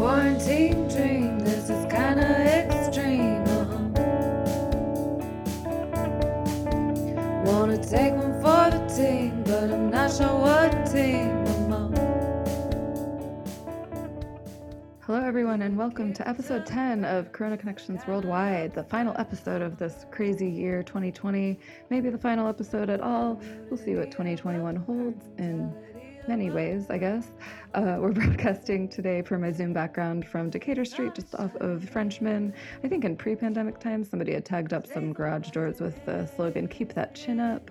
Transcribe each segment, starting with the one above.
Quarantine dream, this is kinda extreme. uh-huh. Wanna take one for the team, but I'm not sure what team. Hello, everyone, and welcome to episode 10 of Corona Connections Worldwide, the final episode of this crazy year 2020. Maybe the final episode at all. We'll see what 2021 holds in many ways, I guess. Uh, we're broadcasting today from my Zoom background from Decatur Street, just off of Frenchmen. I think in pre pandemic times, somebody had tagged up some garage doors with the slogan, Keep That Chin Up.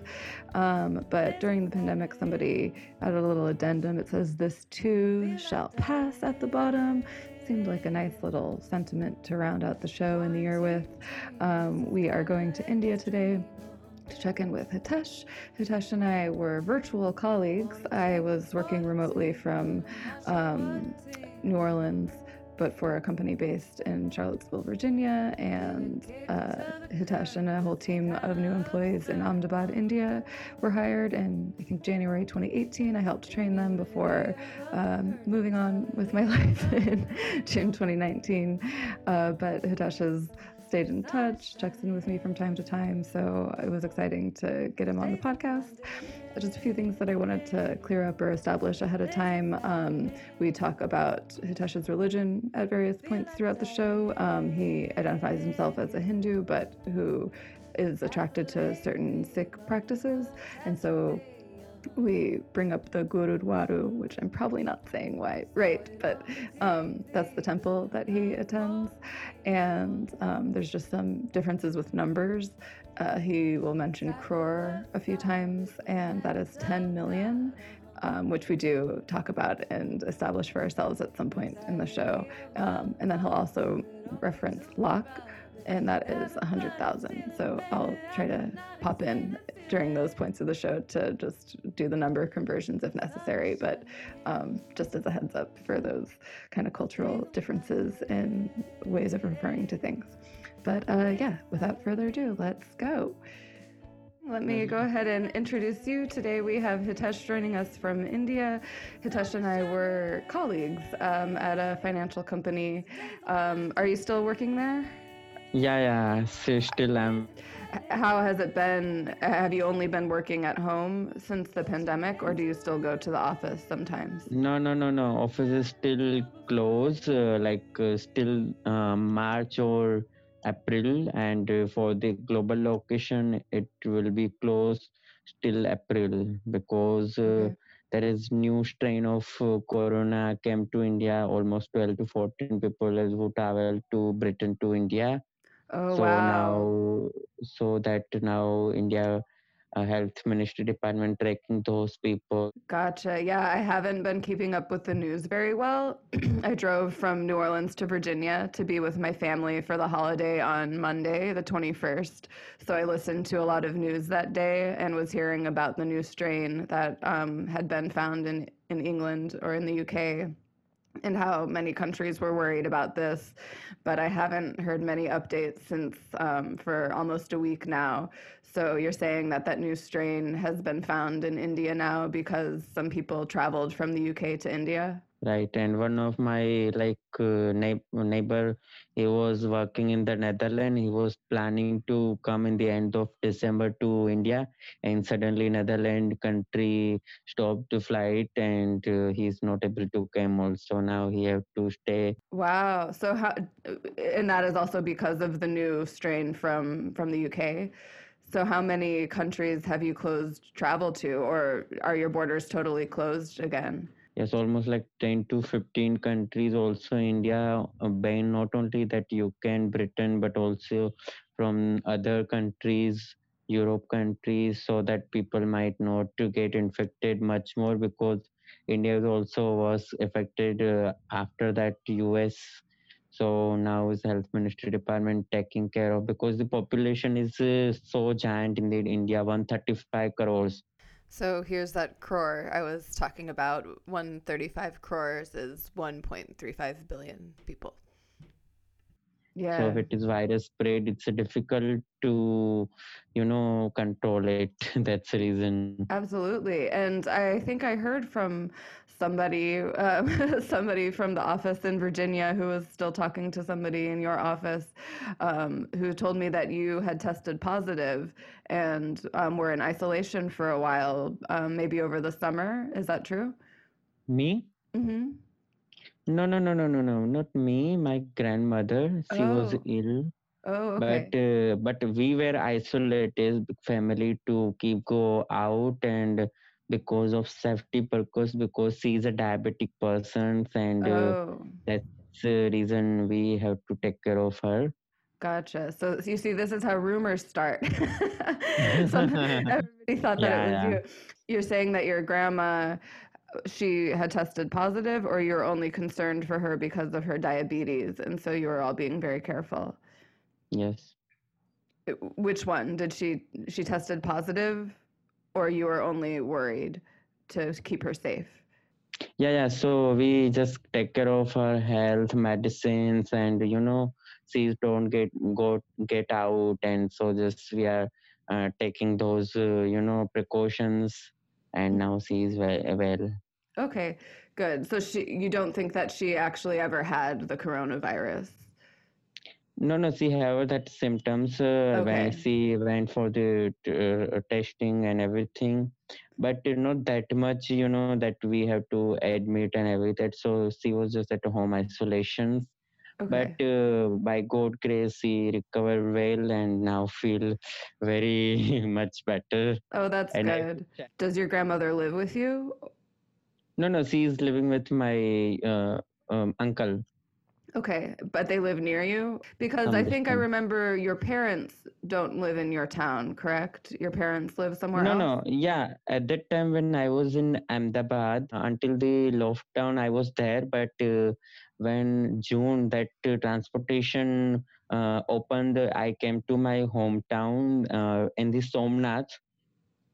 Um, but during the pandemic, somebody added a little addendum. It says, This too shall pass at the bottom seemed like a nice little sentiment to round out the show and the year with. Um, we are going to India today to check in with Hitesh. Hitesh and I were virtual colleagues. I was working remotely from um, New Orleans, but for a company based in Charlottesville, Virginia, and uh, Hitesh and a whole team of new employees in Ahmedabad, India were hired in, I think, January 2018. I helped train them before um, moving on with my life in June 2019. Uh, but Hitesh has stayed in touch, checks in with me from time to time. So it was exciting to get him on the podcast. Just a few things that I wanted to clear up or establish ahead of time. Um, we talk about Hitesh's religion at various points throughout the show. Um, he identifies himself as a Hindu, but who is attracted to certain Sikh practices. And so we bring up the Gurudwaru, which I'm probably not saying why, right, but um, that's the temple that he attends. And um, there's just some differences with numbers. Uh, he will mention crore a few times, and that is 10 million. Um, which we do talk about and establish for ourselves at some point in the show. Um, and then he'll also reference lakh, and that is 100,000. So I'll try to pop in during those points of the show to just do the number conversions if necessary, but um, just as a heads up for those kind of cultural differences in ways of referring to things. But uh, yeah, without further ado, let's go. Let me go ahead and introduce you. Today we have Hitesh joining us from India. Hitesh and I were colleagues um, at a financial company. Um, are you still working there? Yeah, yeah, so still am. How has it been? Have you only been working at home since the pandemic, or do you still go to the office sometimes? No, no, no, no. Office is still closed, uh, like uh, still uh, March or April, and uh, for the global location, it will be closed till April because uh, Okay. there is new strain of uh, corona came to India. Almost 12 to 14 people who travel to Britain to India. Oh, so wow. now so that now india uh, health ministry department tracking those people Gotcha. Yeah, I haven't been keeping up with the news very well. I drove from New Orleans to Virginia to be with my family for the holiday on Monday, the 21st. So I listened to a lot of news that day and was hearing about the new strain that um, had been found in, in England or in the UK and how many countries were worried about this. But I haven't heard many updates since um, for almost a week now. So you're saying that that new strain has been found in India now because some people traveled from the UK to India? Right and one of my like uh, neighbor he was working in the netherlands he was planning to come in the end of december to india and suddenly netherlands country stopped the flight and uh, he's not able to come also now he have to stay Wow. So how and that is also because of the new strain from from the UK. So how many countries have you closed travel to or are your borders totally closed again? Yes, almost like 10 to 15 countries. Also, India uh, banned not only that UK and Britain, but also from other countries, Europe countries, so that people might not to get infected much more because India also was affected uh, after that US. So now is health ministry department taking care of because the population is uh, so giant in the India, 135 crores. So here's that crore I was talking about. 135 crores is 1.35 billion people. Yeah. So if it is virus spread it's difficult to you know control it that's the reason Absolutely. And I think I heard from somebody, um, somebody from the office in Virginia who was still talking to somebody in your office um, who told me that you had tested positive and um, were in isolation for a while, um, maybe over the summer. Is that true? me Mm-hmm. no no no no no no not me my grandmother she was Oh, ill oh, but uh, but we were isolated big family to keep go out and because of safety purpose because she is a diabetic person and uh, Oh, that's the reason we have to take care of her gotcha. So you see, this is how rumors start. Some everybody thought that it was yeah you. You're saying that your grandma she had tested positive, or you're only concerned for her because of her diabetes, and so you were all being very careful. yes Which one did she she tested positive, or you were only worried to keep her safe? Yeah, yeah. So we just take care of her health, medicines, and you know, she don't get go get out, and so just we are uh, taking those uh, you know precautions, and now she is well. well. Okay, good. So she you don't think that she actually ever had the coronavirus? No, no, she have that symptoms uh, when she went for the uh, testing and everything, but uh, not that much, you know, that we have to admit and everything. So she was just at home isolation but uh, by god grace he recovered well and now feel very much better Oh, that's and i good. Does your grandmother live with you? no no she is living with my uh, um, uncle Okay, but they live near you? Because I think I remember your parents don't live in your town, correct? Your parents live somewhere no else? no yeah at that time when i was in ahmedabad until the lockdown i was there but uh, when june that uh, transportation uh, opened i came to my hometown uh, in the somnath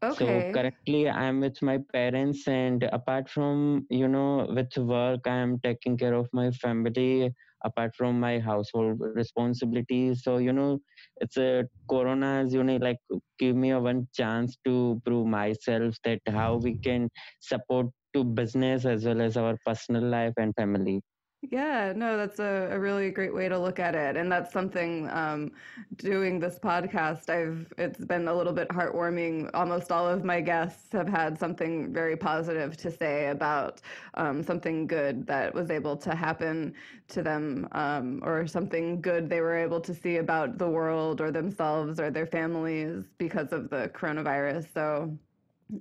Okay. So currently I'm with my parents and apart from, you know, with work, I'm taking care of my family apart from my household responsibilities. So, you know, it's a corona is, you know, like give me a one chance to prove myself that how we can support to business as well as our personal life and family. Yeah, no, that's a, a really great way to look at it. And that's something um, doing this podcast, I've it's been a little bit heartwarming. Almost all of my guests have had something very positive to say about um, something good that was able to happen to them, um, or something good they were able to see about the world or themselves or their families because of the coronavirus. So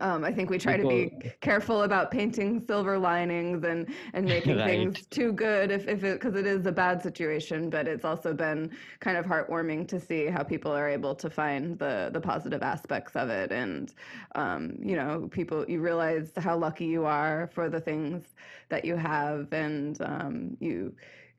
um, I think we try to be careful about painting silver linings and and making right. things too good if if it because it is a bad situation, but it's also been kind of heartwarming to see how people are able to find the the positive aspects of it, and um, you know, people you realize how lucky you are for the things that you have, and um, you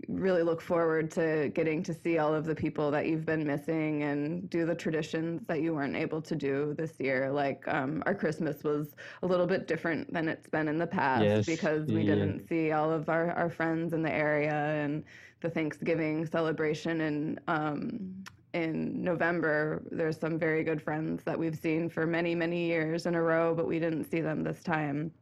really look forward to getting to see all of the people that you've been missing and do the traditions that you weren't able to do this year. Like um, our Christmas was a little bit different than it's been in the past Yes. because we Yeah. didn't see all of our, our friends in the area and the Thanksgiving celebration in um, in November. There's some very good friends that we've seen for many, many years in a row, but we didn't see them this time.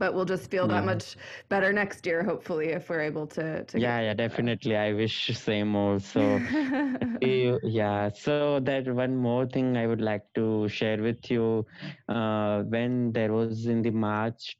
But we'll just feel that Yeah. much better next year, hopefully, if we're able to to Yeah, yeah, definitely. I wish same also. Yeah, so that one more thing I would like to share with you. Uh, when there was in the March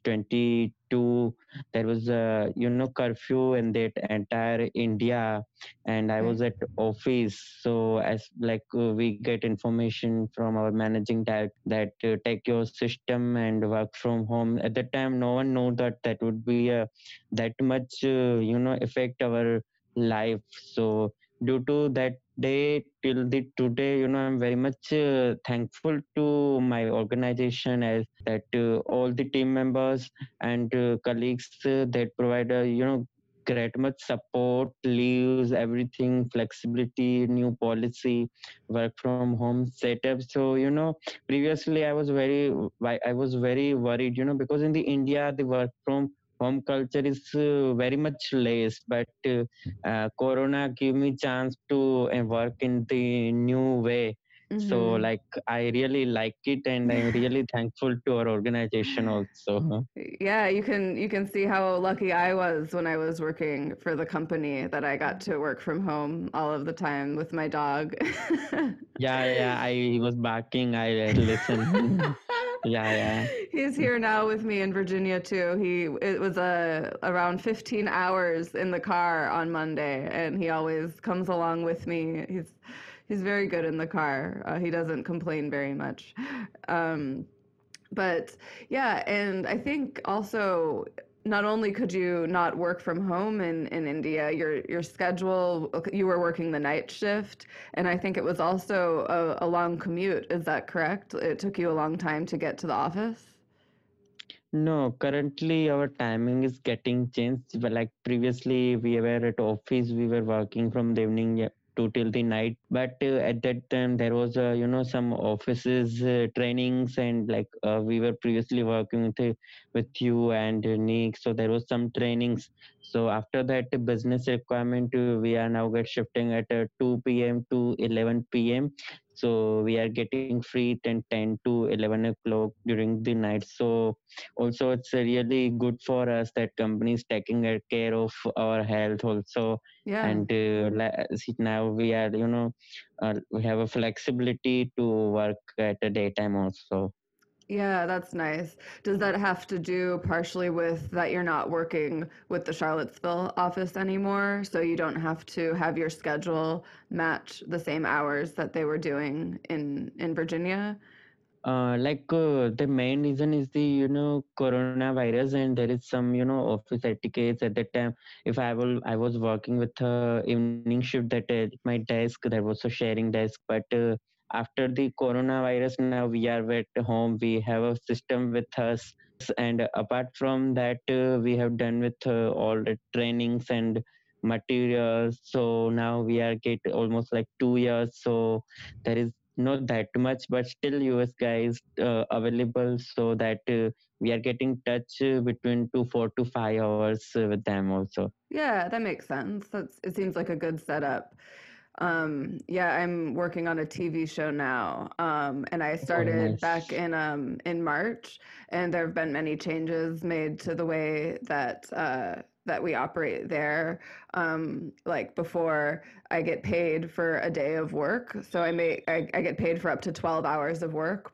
22, there was a you know curfew in that entire India, and I was at office. So as like uh, we get information from our managing director that uh, take your system and work from home. At that time, no one know that that would be a that much uh, you know affect our life so due to that day till the today you know i'm very much uh, thankful to my organization as that uh, all the team members and uh, colleagues uh, that provide a you know great much support leaves everything flexibility new policy work from home setup. So you know previously i was very i I was very worried you know because in the india the work from home culture is uh, very much less but uh, uh, corona gave me chance to uh, work in the new way so Mhm. like i really like it and i'm really thankful to our organization also Yeah, you can you can see how lucky I was when I was working for the company that I got to work from home all of the time with my dog. yeah yeah i was barking i listened yeah yeah He's here now with me in Virginia too. He it was a around 15 hours in the car on Monday, and he always comes along with me. He's he's very good in the car. Uh, he doesn't complain very much. Um, but yeah, and I think also not only could you not work from home in, in India, your your schedule you were working the night shift, and I think it was also a, a long commute. Is that correct? It took you a long time to get to the office. No, currently our timing is getting changed. But like previously, we were at office, we were working from the evening to till the night. But uh, at that time, there was uh, you know some offices uh, trainings and like uh, we were previously working with uh, with you and uh, Nick. So there was some trainings. So after that business requirement, we are now get shifting at uh, 2 p.m. to 11 p.m so we are getting free 10 10 to 11 o'clock during the night. So also it's really good for us that companies taking care of our health also. Yeah. and uh, now we are you know uh, we have a flexibility to work at the daytime also Yeah, that's nice. Does that have to do partially with that you're not working with the Charlottesville office anymore, so you don't have to have your schedule match the same hours that they were doing in in Virginia? uh, like uh, the main reason is the you know coronavirus and there is some you know office etiquettes at that time if i will i was working with a evening shift that at my desk there was a sharing desk but uh, after the coronavirus now we are at home. We have a system with us. And apart from that uh, we have done with uh, all the trainings and materials. So now we are get almost like two years. So there is not that much but still us guys uh, available so that uh, we are getting touch uh, between two four to five hours uh, with them also. Yeah, that makes sense. That's it seems like a good setup. Um, yeah, I'm working on a TV show now. Um, and I oh started back in um in March, and there have been many changes made to the way that uh that we operate there. Um, like before, I get paid for a day of work, so I make I, I get paid for up to 12 hours of work.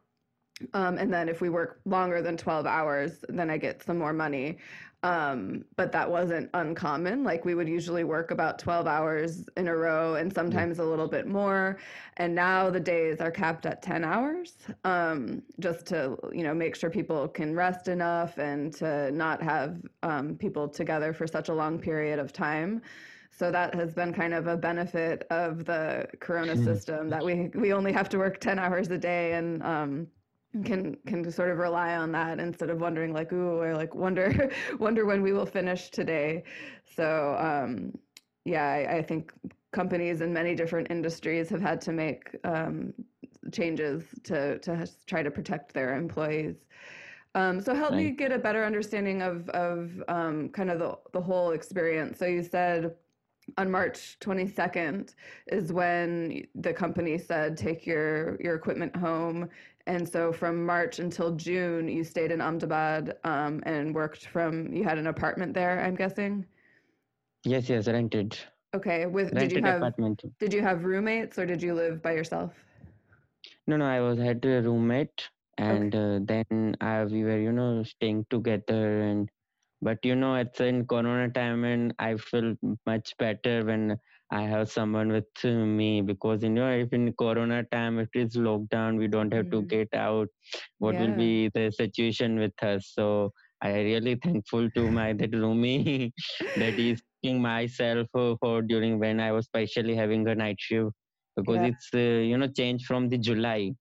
Um, and then if we work longer than 12 hours, then I get some more money. Um, but that wasn't uncommon. Like we would usually work about 12 hours in a row and sometimes a little bit more. And now the days are capped at 10 hours, um, just to, you know, make sure people can rest enough and to not have um, people together for such a long period of time. So that has been kind of a benefit of the Corona system that we we only have to work 10 hours a day and um, can can sort of rely on that instead of wondering like ooh or like wonder wonder when we will finish today. So um yeah I, I think companies in many different industries have had to make um changes to to try to protect their employees. Um, so help me get a better understanding of of um, kind of the, the whole experience. So you said on March 22nd is when the company said take your your equipment home. And so from March until June, you stayed in Ahmedabad um, and worked from, you had an apartment there, I'm guessing. yes yes rented Okay, with did you have apartment did you have roommates or did you live by yourself? no no i was had a roommate Okay. and uh, then uh, we were you know staying together and but you know it's in corona time and i feel much better when i have someone with uh, me because you know if in corona time it is lockdown we don't have to Mm, get out. What will be the situation with us? So i really thankful to my that roomie that is taking myself uh, for during when i was specially having a night shift because Yeah. it's uh, you know changed from the july.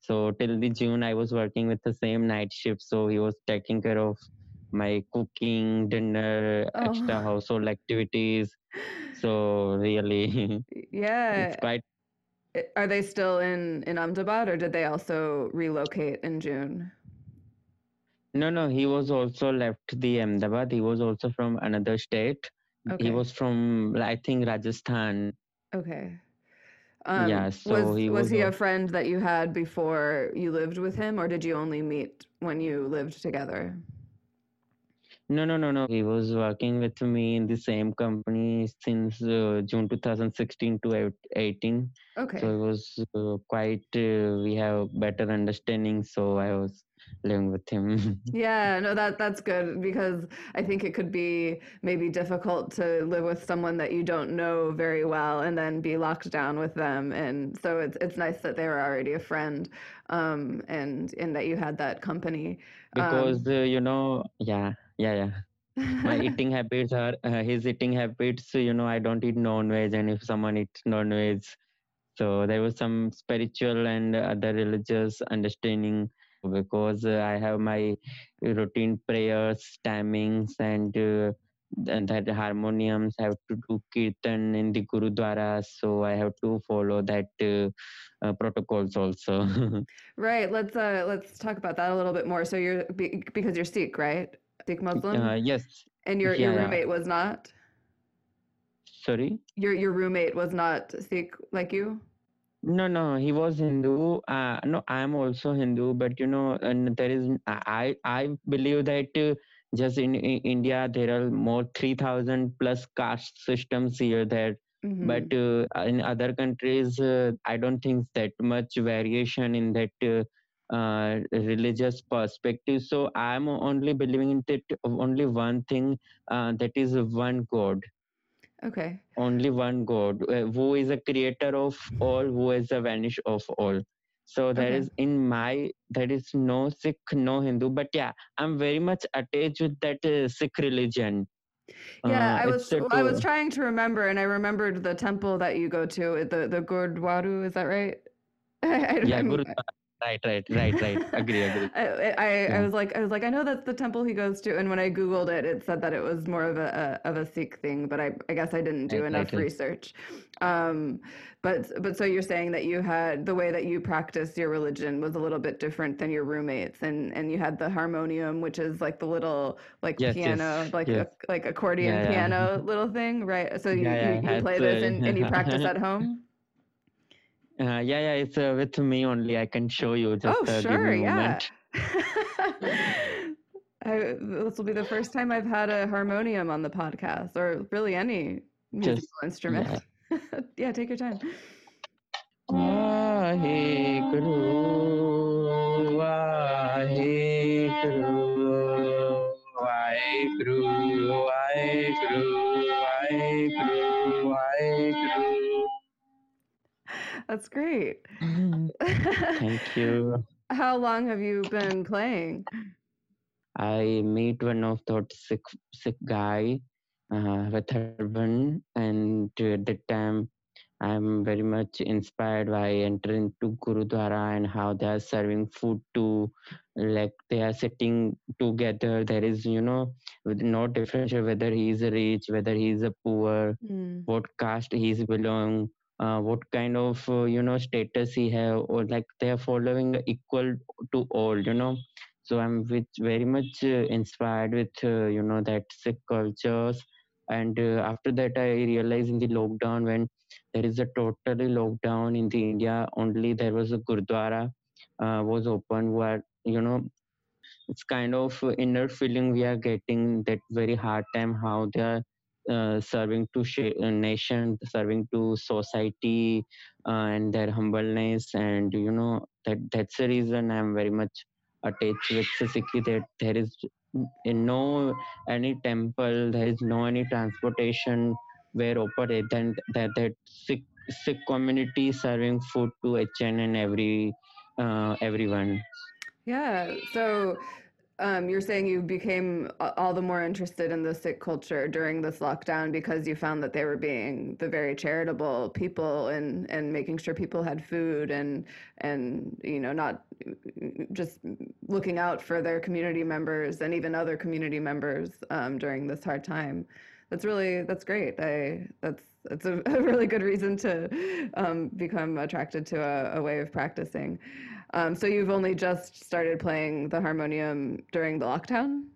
So till the june i was working with the same night shift. So he was taking care of my cooking, dinner, extra Oh. household activities. So really, yeah, it's quite. Are they still in in Ahmedabad or did they also relocate in June? No, no, he was also left the Ahmedabad. He was also from another state. Okay. He was from, I think, Rajasthan. Okay. Um, Yeah, was so he was was he a friend that you had before you lived with him, or did you only meet when you lived together? No, no, no, no. He was working with me in the same company since uh, June 2016 to eight- 18. So it was uh, quite, uh, we have better understanding. So I was living with him. Yeah, no, that that's good because I think it could be maybe difficult to live with someone that you don't know very well and then be locked down with them. And so it's it's nice that they were already a friend, um, and and that you had that company. because, Um, uh, you know, yeah, yeah, yeah. My eating habits are, uh, his eating habits, so, you know, I don't eat non-veg. And if someone eats non-veg, so there was some spiritual and other religious understanding because uh, I have my routine prayers, timings, and uh, th- that harmoniums have to do kirtan in the gurudwara. So I have to follow that uh, uh, protocols also. Right, let's uh let's talk about that a little bit more. So you're be, because you're Sikh, right? Sikh Muslim, uh, yes, and your yeah, your roommate was not. Sorry. Your your roommate was not Sikh like you? No, no, he was Hindu. Uh, no, I am also Hindu, but you know, and there is, I, I believe that uh, just in, in India there are more three thousand plus caste systems here there, hmm but uh, in other countries, uh, I don't think that much variation in that uh, religious perspective. So I'm only believing in that only one thing, uh, that is one God Okay. only one god uh, who is a creator of all who is a vanish of all so there Okay. is in my there is no sikh no hindu but yeah i'm very much attached with that uh, sikh religion Yeah, uh, I was well, I was trying to remember, and I remembered the temple that you go to, the the Gurdwaru. Is that right? I, I, yeah guru right right right right agree agree I, I, I was like I was like I know that's the temple he goes to, and when I googled it, it said that it was more of a, a of a Sikh thing, but I I guess I didn't do Right, enough right, research. Um, but but so you're saying that you had the way that you practice your religion was a little bit different than your roommates, and and you had the harmonium, which is like the little like Yes, yes, piano, like yes. a, like accordion Yeah, yeah. piano little thing, right? So you Yeah, yeah, you, you play this and, and you practice at home. Uh, yeah, yeah, it's uh, with me only. I can show you. Just, oh, uh, sure, yeah. I, this will be the first time I've had a harmonium on the podcast, or really any musical just, instrument. Yeah. yeah, take your time. Wahe Guru, Wahe Guru, Wahe Guru, Wahe Guru. That's great. Thank you. How long have you been playing? I meet one of that Sikh Sikh guy uh, with turban, and at that time I'm very much inspired by entering to Gurudwara and how they are serving food to like they are sitting together. There is you know with no differential whether he is rich, whether he is a poor, Mm. what caste he's belong uh, what kind of uh, you know status he have or like they are following equal to all you know. So i'm with very much uh, inspired with uh, you know that sikh cultures. And uh, after that i realized in the lockdown when there is a totally lockdown in the india only there was a gurdwara uh, was open where you know it's kind of inner feeling we are getting that very hard time how they are uh, serving to sh- uh, nation serving to society uh, and their humbleness and you know that that's the reason i'm very much attached with Sikhi that there is no any temple there is no any transportation where operate and that that Sikh, Sikh community serving food to HN and every uh, everyone Yeah. So um, you're saying you became all the more interested in the Sikh culture during this lockdown because you found that they were being the very charitable people and and making sure people had food and and you know not just looking out for their community members and even other community members um, during this hard time. That's really that's great. I that's that's a, a really good reason to um, become attracted to a, a way of practicing. Um, so you've only just started playing the harmonium during the lockdown?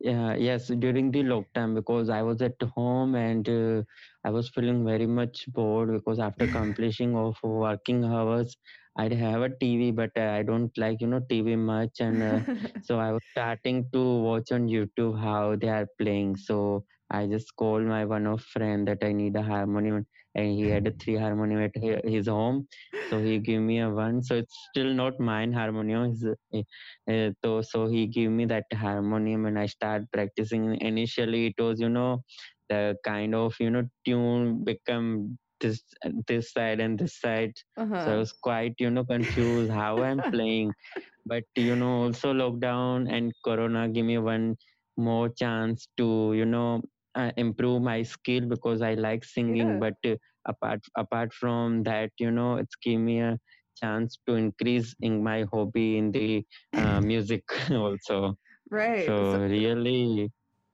Yeah, yes, during the lockdown because I was at home and uh, I was feeling very much bored because after completing of working hours, I'd have a TV, but uh, I don't like you know TV much, and uh, so I was starting to watch on YouTube how they are playing. So I just called my one of friend that I need a harmonium, and he had a three harmonium at his home. So he gave me a one. So it's still not mine harmonium. Uh, uh, so so he gave me that harmonium, and I start practicing. Initially, it was you know the kind of you know tune become this this side and this side so i uh-huh. was quite you know confused how i'm playing but you know also lockdown and corona give me one more chance to you know uh, improve my skill because i like singing Yeah. but uh, apart apart from that you know it's give me a chance to increase in my hobby in the uh, music also Right. so So, really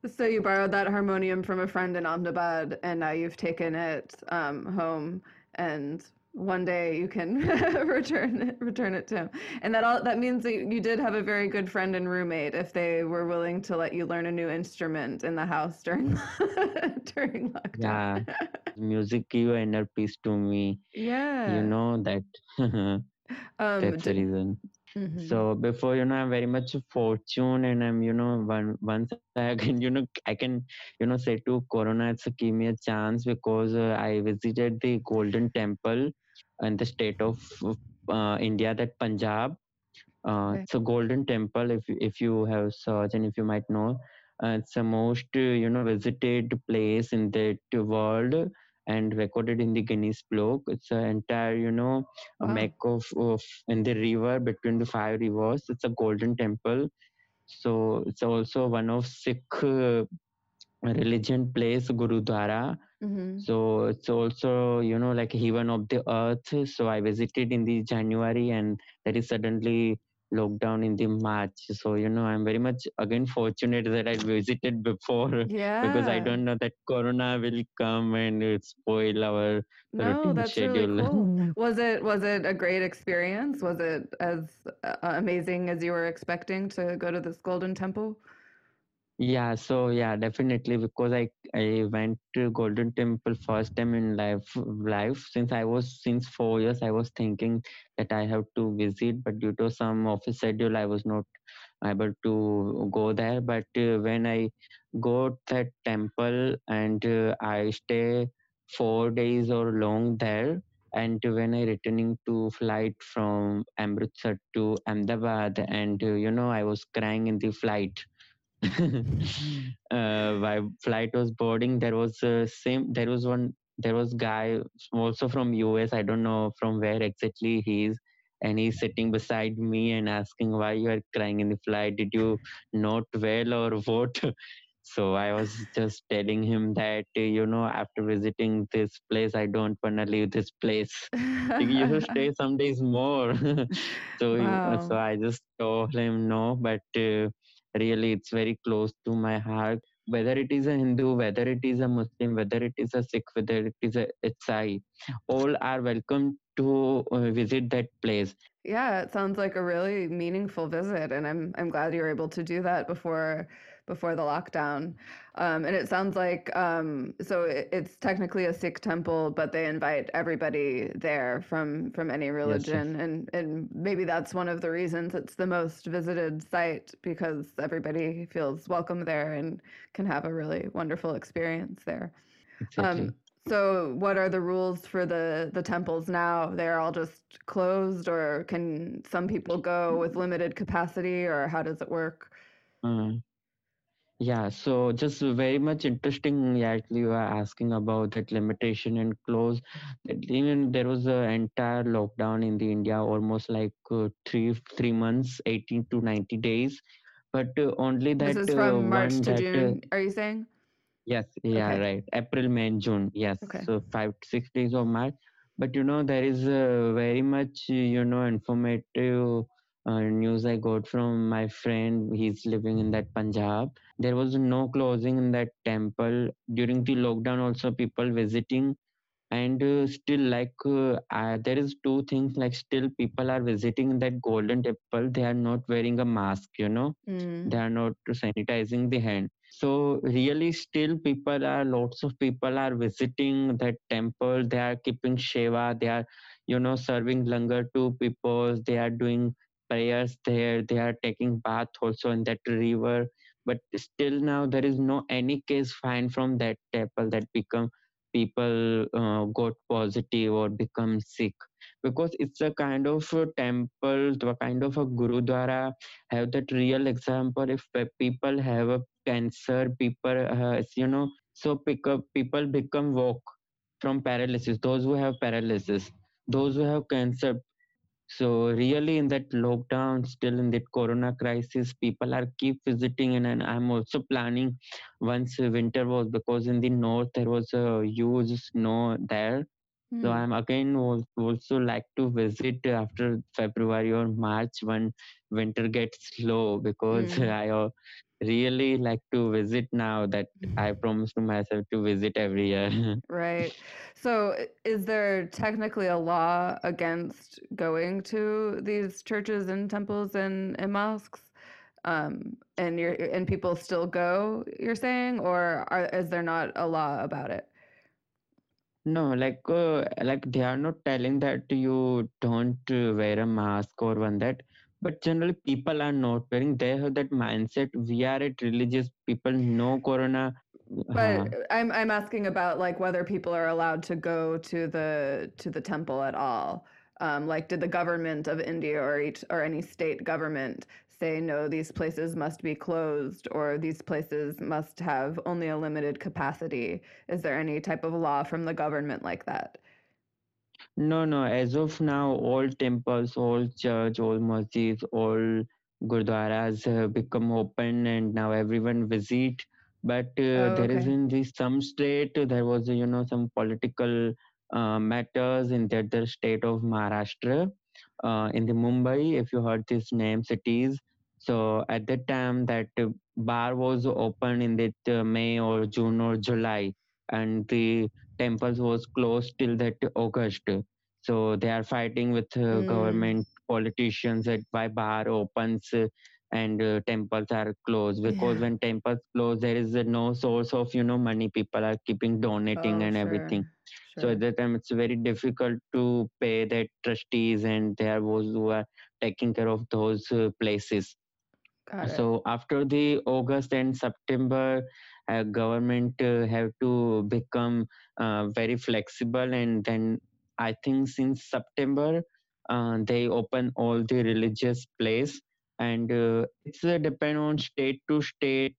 so you borrowed that harmonium from a friend in Ahmedabad, and now you've taken it um, home, and one day you can return it, return it to him. And that all that means that you did have a very good friend and roommate if they were willing to let you learn a new instrument in the house during during lockdown. yeah music give inner peace to me Yeah, you know that Um, that's the reason mhm. so before you know i'm very much a fortune and i'm you know one once i can you know i can you know say to corona it's a give me a chance because uh, i visited the golden temple in the state of uh, india that punjab uh, Okay. it's a golden temple if you- if you have searched and if you might know uh, it's the most uh, you know visited place in the world and recorded in the guinness book it's an entire you know a Wow. mecca of, of in the river between the five rivers it's a golden temple so it's also one of sikh uh, religion place gurudwara hmm so it's also you know like heaven of the earth so i visited in the january and there is suddenly lockdown in the march so you know i'm very much again fortunate that i visited before Yeah. because i don't know that corona will come and spoil our No, routine that's really schedule cool. Was it was it a great experience? Was it as uh, amazing as you were expecting to go to this golden temple? Yeah, so yeah, definitely because I I went to Golden Temple first time in life life. Since I was since four years I was thinking that I have to visit but due to some office schedule I was not able to go there. But uh, when I go that temple and uh, I stay four days or long there and when I returning to flight from Amritsar to Ahmedabad and uh, you know I was crying in the flight uh, while flight was boarding there was uh, same there was one there was guy also from us i don't know from where exactly he is and he's sitting beside me and asking why you are crying in the flight? Did you not well or what? So i was just telling him that you know after visiting this place i don't want to leave this place. You should stay some days more. So uh, so i just told him no but uh, really it's very close to my heart. Whether it is a hindu whether it is a muslim whether it is a sikh whether it is a Isai, all are welcome to uh, visit that place. Yeah, it sounds like a really meaningful visit, and I'm I'm glad you were able to do that before before the lockdown. Um, and it sounds like um, so it, it's technically a Sikh temple, but they invite everybody there from from any yes yes religion, and and maybe that's one of the reasons it's the most visited site because everybody feels welcome there and can have a really wonderful experience there. Um, so what are the rules for the the temples now? They're all just closed, or can some people go with limited capacity, or how does it work? Uh, Yeah, so just very much interesting. Yeah, actually, you are asking about that limitation and close. Even there was an entire lockdown in the India, almost like uh, three three months, eighteen to ninety days. But uh, only that This is uh, from March one to that uh, June, are you saying? Yes, yeah, Okay. right. April, May, and June. Yes, Okay. so five to six days of March. But you know, there is uh, very much uh, you know informative uh, news I got from my friend. He's living in that Punjab. There was no closing in that temple. During the lockdown. Also, people visiting and uh, still like uh, uh, there is two things like still people are visiting that golden temple. They are not wearing a mask you know. Mm. they are not sanitizing the hand. So really still people are lots of people are visiting that temple. They are keeping seva they are you know serving langar to people. They are doing prayers there. They are taking bath also in that river but still now there is no any case find from that temple that become people uh, got positive or become sick. Because it's a kind of a temple a kind of a gurudwara have that real example. If people have a cancer people uh, you know so pick up people become walk from paralysis. Those who have paralysis those who have cancer so really in that lockdown still in that corona crisis people are keep visiting and, and i'm also planning once winter was because in the north there was a huge snow there so Hmm. I'm again also like to visit after February or March when winter gets slow because Mm. I really like to visit now that I promised to myself to visit every year. Right. So, is there technically a law against going to these churches and temples and, and mosques? Um, and you're and people still go, you're saying, or are, is there not a law about it? no, like uh, like they are not telling that you don't wear a mask or one that, but generally people are not wearing. They have that mindset. We are at religious people. No corona. uh, But I'm I'm asking about like whether people are allowed to go to the to the temple at all. Um, like, did the government of India or each or any state government say no, these places must be closed or these places must have only a limited capacity? Is there any type of law from the government like that? No, no. As of now, all temples, all church, all masjids, all gurdwaras have become open, and now everyone visit. But uh, Oh, there is in the some state there was you know some political uh, matters in that the state of Maharashtra, uh, in the Mumbai. If you heard these name cities, so at that time that bar was open in that uh, May or June or July, and the temples was closed till that August. So they are fighting with uh, Mm, government politicians that why bar opens uh, and uh, temples are closed. Because yeah. when temples close there is uh, no source of you know money. People are keeping donating Oh, and everything. Sure. so at that time it's very difficult to pay the trustees and there was who are taking care of those uh, places. So after the august and september uh, government uh, have to become uh, very flexible and then i think since september uh, they open all the religious place and uh, it's uh, depend on state to state.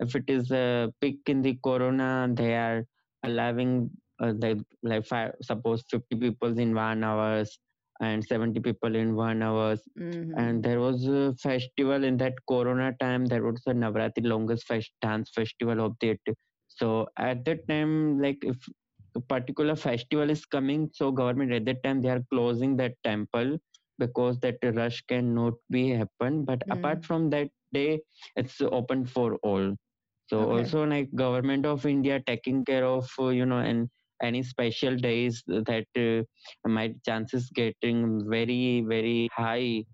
If it is a peak in the corona they are allowing uh, like, like five, suppose 50 people in one hours and 70 people in one hours Mm-hmm. and there was a festival in that corona time there was a navratri longest fest, dance festival of that so at that time like if a particular festival is coming so government at that time they are closing that temple because that rush cannot be happen but apart Mm. from that day it's open for all so Okay. also like government of india taking care of you know and any special days that uh, my chances getting very very high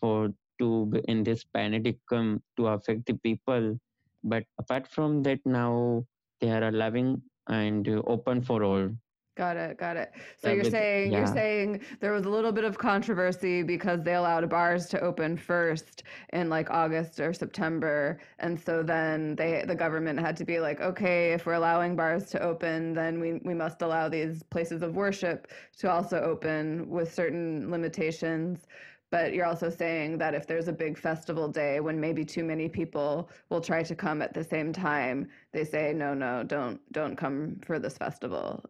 for to in this pandemic to affect the people. But apart from that now they are allowing and open for all Got it, got it. So you're saying you're saying there was a little bit of controversy because they allowed bars to open first in like August or September, and so then they the government had to be like, okay, if we're allowing bars to open, then we we must allow these places of worship to also open with certain limitations. But you're also saying that if there's a big festival day when maybe too many people will try to come at the same time, they say no, no, don't don't come for this festival.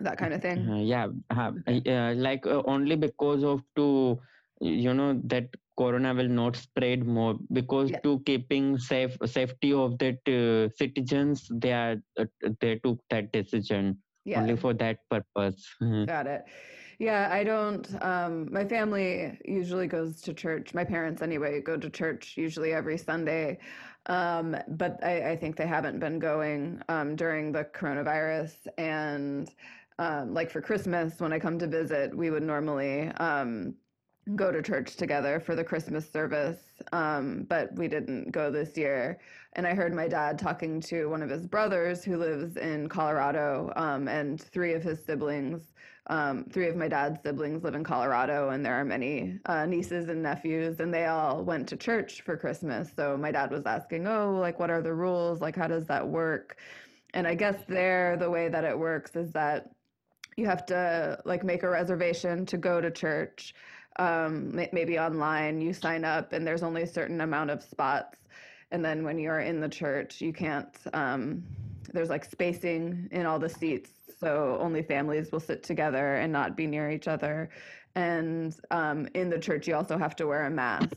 That kind of thing. Uh, yeah uh, uh, like uh, only because of to you know that corona will not spread more because Yeah. to keeping safe safety of that uh, citizens they are uh, they took that decision only for that purpose Mhm. Got it. Yeah, I don't. Um, my family usually goes to church. My parents, anyway, go to church usually every Sunday. Um, but I, I think they haven't been going um, during the coronavirus. And um, like for Christmas, when I come to visit, we would normally um, go to church together for the Christmas service, um, but we didn't go this year. And I heard my dad talking to one of his brothers who lives in Colorado, um, and three of his siblings, um, three of my dad's siblings live in Colorado, and there are many uh, nieces and nephews, and they all went to church for Christmas. So my dad was asking, Oh, like, what are the rules? Like, how does that work? And I guess there, the way that it works is that you have to like make a reservation to go to church um, maybe online you sign up and there's only a certain amount of spots and then when you're in the church you can't um, there's like spacing in all the seats so only families will sit together and not be near each other. And um, in the church you also have to wear a mask.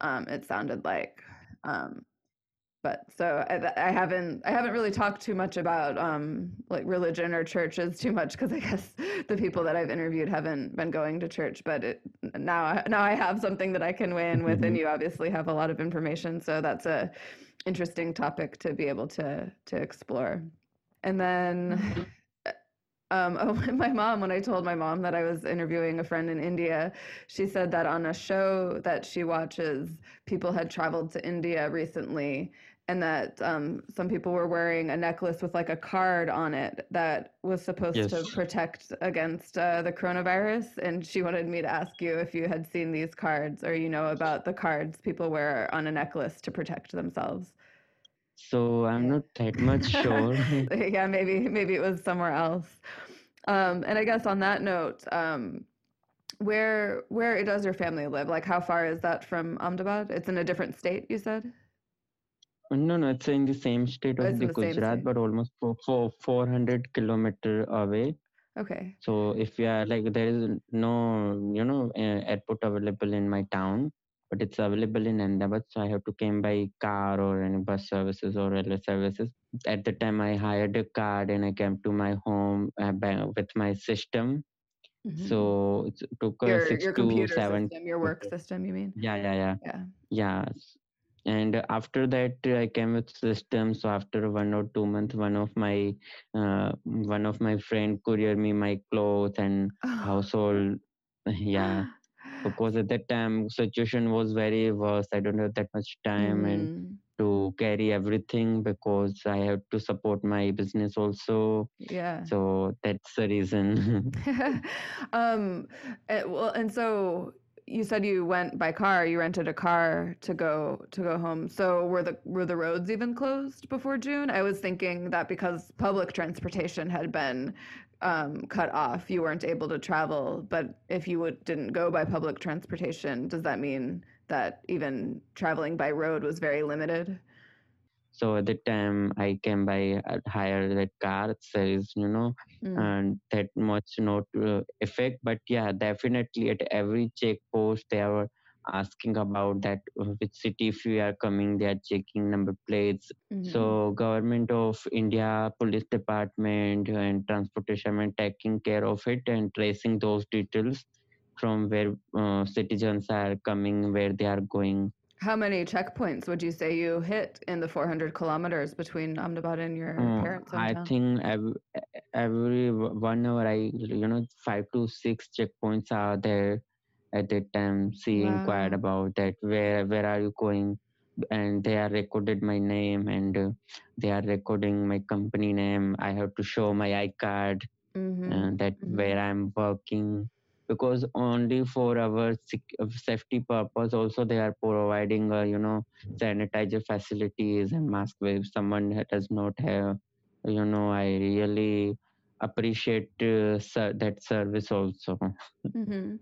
Um, it sounded like um, but so I, I, haven't I haven't really talked too much about um, like religion or churches too much because I guess the people that I've interviewed haven't been going to church. But it, now now I have something that I can weigh in with, mm-hmm. and you obviously have a lot of information, so that's a interesting topic to be able to to explore. And then. Mm-hmm. Um, oh, my mom, when I told my mom that I was interviewing a friend in India, she said that on a show that she watches, people had traveled to India recently and that um, some people were wearing a necklace with like a card on it that was supposed yes. to protect against uh, the coronavirus. And she wanted me to ask you if you had seen these cards or you know about the cards people wear on a necklace to protect themselves. So I'm not that much sure. yeah, maybe maybe it was somewhere else. Um, and I guess on that note, um, where where does your family live? Like, how far is that from Ahmedabad? It's in a different state, you said. No, no, it's in the same state of the, the Gujarat, but almost for, for 400 kilometer away. Okay. So if you are like, there is no, you know, airport available in my town, but it's available in Ahmedabad. So I have to come by car or any bus services or railway services. At the time, I hired a car and I came to my home uh, with my system. Mm-hmm. So it took your, six your to seven. System, your work system, you mean? Yeah, yeah, yeah. Yeah. Yeah and after that i came with systems so after one or two months one of my uh, one of my friend courier me my clothes and oh. household yeah because at that time situation was very worse i don't have that much time mm. and mm-hmm. to carry everything because i have to support my business also yeah so that's the reason um eh, well and so you said you went by car. You rented a car to go to go home. So were the were the roads even closed before June? I was thinking that because public transportation had been um, cut off, you weren't able to travel. But if you would, didn't go by public transportation, does that mean that even traveling by road was very limited? So at the time i came by uh, hire that car is you know mm. and that much not uh, effect but yeah definitely at every check post they are asking about that uh, which city if you are coming they are checking number plates mm-hmm. so government of india police department and transportation and taking care of it and tracing those details from where uh, citizens are coming where they are going how many checkpoints would you say you hit in the 400 kilometers between Ahmedabad and your uh, parents' hometown? I think every, every one hour, I you know five to six checkpoints are there at that time. She wow. inquired about that. Where where are you going? And they are recorded my name and uh, they are recording my company name. I have to show my I card mm-hmm. uh, that mm-hmm. where I'm working because only for our safety purpose also they are providing uh, you know sanitizer facilities and mask if someone that does not have you know i really appreciate uh, that service also mm-hmm.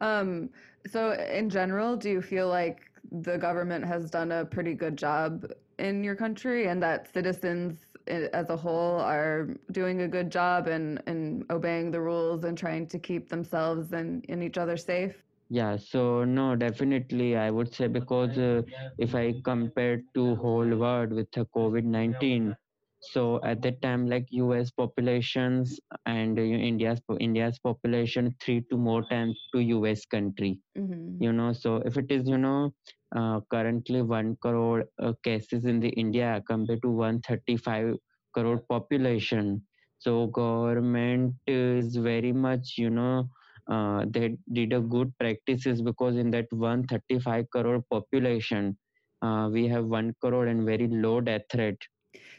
um, so in general do you feel like the government has done a pretty good job in your country and that citizens as a whole are doing a good job and and obeying the rules and trying to keep themselves and, and each other safe? Yeah, so no, definitely I would say because uh, if I compare to whole world with the COVID-19, so at that time like us populations and uh, india's india's population three to more times to us country mm-hmm. you know so if it is you know uh, currently 1 crore uh, cases in the india compared to 135 crore population so government is very much you know uh, they did a good practices because in that 135 crore population uh, we have 1 crore and very low death rate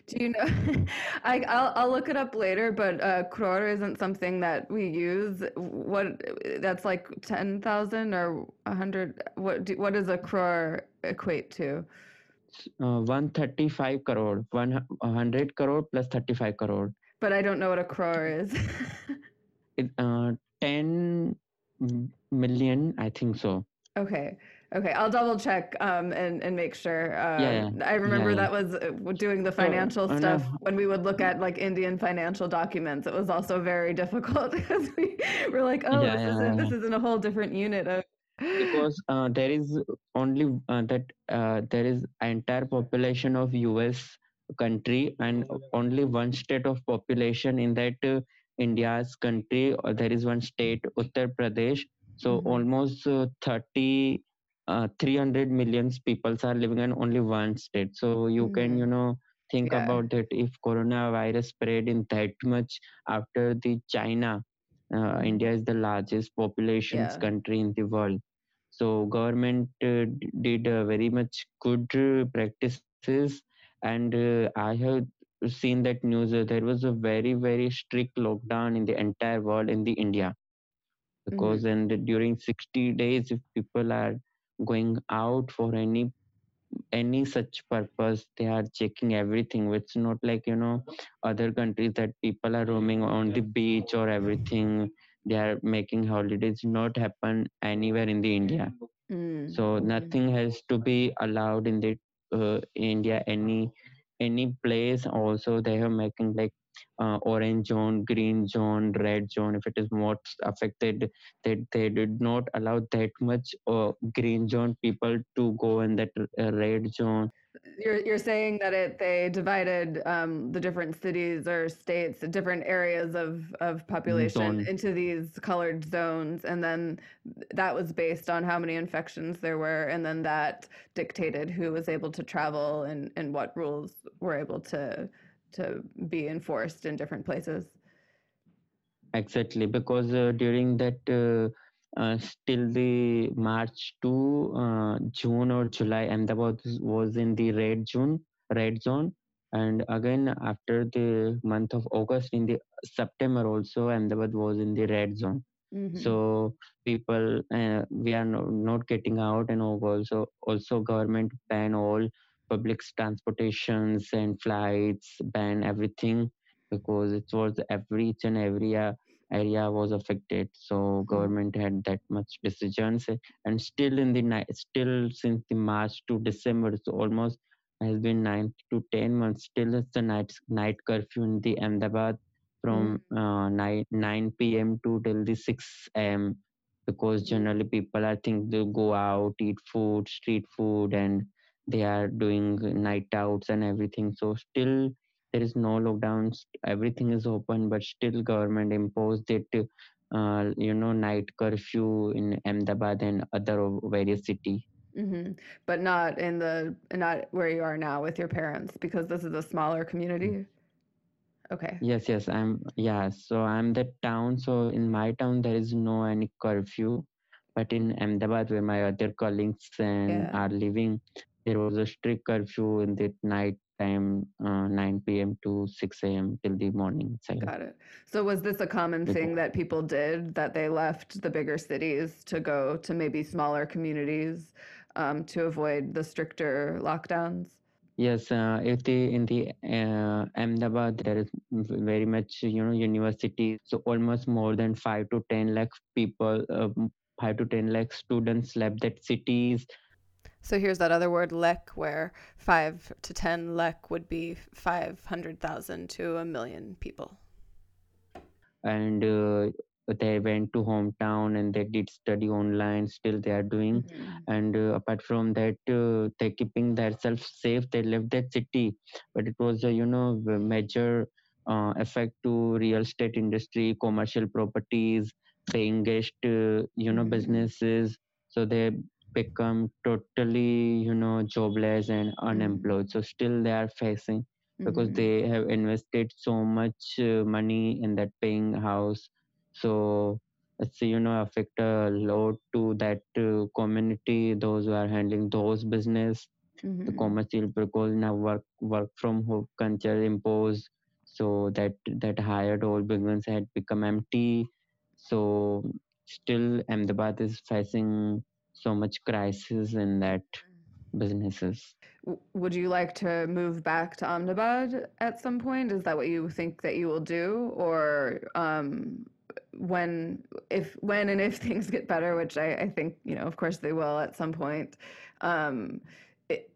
Do you know? I I'll I'll look it up later, but uh, crore isn't something that we use. What that's like ten thousand or a hundred. What do, what does a crore equate to? uh, 135 crore 100 crore plus 35 crore But I don't know what a crore is. it, uh, 10 m- million i think so Okay. Okay. I'll double check um, and and make sure. Um, yeah I remember yeah that was uh, doing the financial uh, stuff no, when we would look at like Indian financial documents. It was also very difficult because we were like, oh, yeah this yeah isn't yeah this isn't a whole different unit of. because uh, there is only uh, that uh, there is entire population of us country and only one state of population in that uh, india's country or there is one state uttar pradesh so Mhm. almost uh, 30 uh, 300 millions people are living in only one state so you can you Mhm. know think Yeah. about it if coronavirus spread in that much after the china uh, india is the largest populations Yeah. country in the world so government uh, did uh, very much good uh, practices and uh, i have seen that news uh, there was a very very strict lockdown in the entire world in the india Mhm. because and during 60 days if people are going out for any any such purpose they are checking everything it's not like you know other countries that people are roaming on the beach or everything. They are making holidays not happen anywhere in the india. Mm, so nothing has to be allowed in the uh, india. Any any place also they are making like uh, orange zone green zone red zone if it is more affected they, they did not allow that much uh, green zone people to go in that uh, red zone. You're you're saying that it they divided um, the different cities or states, different areas of of population zone. into these colored zones, and then that was based on how many infections there were, and then that dictated who was able to travel and and what rules were able to to be enforced in different places. Exactly, because uh, during that uh, uh, still the March to uh, June or July, Ahmedabad was was in the red zone, red zone, and again after the month of August in the September also Ahmedabad was in the red zone. hmm So people uh, we are no, not getting out, and also also government ban all public transportations and flights, ban everything because it was every each and every uh, area was affected. So hmm. government had that much decisions and still in the night still since the march to december so almost has been 9 to 10 months still it's the night night curfew in the ahmedabad from hmm. uh, 9 9 p.m to till the 6 a.m because generally people I think they go out eat food street food and they are doing night outs and everything. So still there is no lockdowns. Everything is open but still government imposed it uh, you know night curfew in ahmedabad and other various city. Hmm But not in the not where you are now with your parents because this is a smaller community. Okay. yes yes i'm yeah so i'm the town. So in my town there is no any curfew. But in ahmedabad where my other colleagues and Yeah. are living there was a strict curfew in the night time uh, 9 p.m to 6 a.m till the morning itself Got it. So was this a common thing that people did that they left the bigger cities to go to maybe smaller communities um, to avoid the stricter lockdowns? Yes, uh, if the in the uh, Ahmedabad there is very much you know university, so almost more than five to ten lakh people, uh, five to ten lakh students left that cities, So here's that other word, lek, where five to 10 lek would be 500,000 to a million people. and uh, they went to hometown and they did study online. Still they are doing, Mhm. and uh, apart from that, uh, they keeping themselves safe. They left that city, but it was a you know major uh, effect to real estate industry, commercial properties. They engaged uh, you know Mhm. businesses, so they become totally you know jobless and Mhm. unemployed. So still they are facing. because Mhm. they have invested so much uh, money in that paying house so it's you know affect a lot to that uh, community those who are handling those business the Mhm. commercial because now work work from home culture imposed so that that hired old buildings had become empty so still ahmedabad is facing so much crisis in that businesses Would you like to move back to Ahmedabad at some point? Is that what you think that you will do, or um, when, if, when, and if things get better, which I, I think you know, of course they will at some point. Um, it,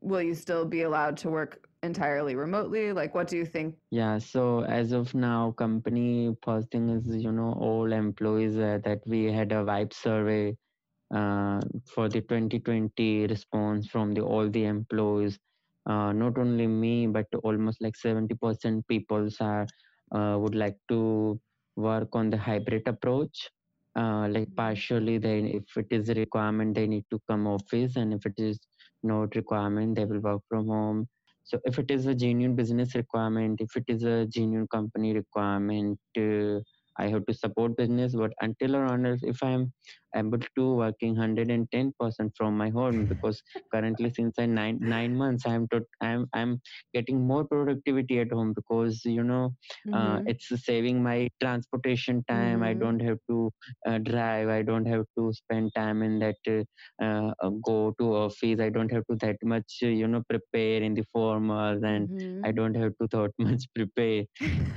will you still be allowed to work entirely remotely? Like, what do you think? Yeah, so as of now, company first thing is, you know, all employees uh, that we had a vibe survey uh, for the 2020 response from the all the employees. Uh, not only me, but almost like 70% people are uh, would like to work on the hybrid approach. Uh, like partially, then if it is a requirement, they need to come office, and if it is not requirement, they will work from home so if it is a genuine business requirement if it is a genuine company requirement uh, i have to support business but until or unless if i am able to working 110% from my home because currently since i nine nine months i'm to, i'm i'm getting more productivity at home because you know uh, Mhm. it's saving my transportation time i Mhm. don't have to uh, drive i don't have to spend time in that uh, uh, uh, go to office i don't have to that much uh, you know prepare in the formals and i Mhm. don't have to that much prepare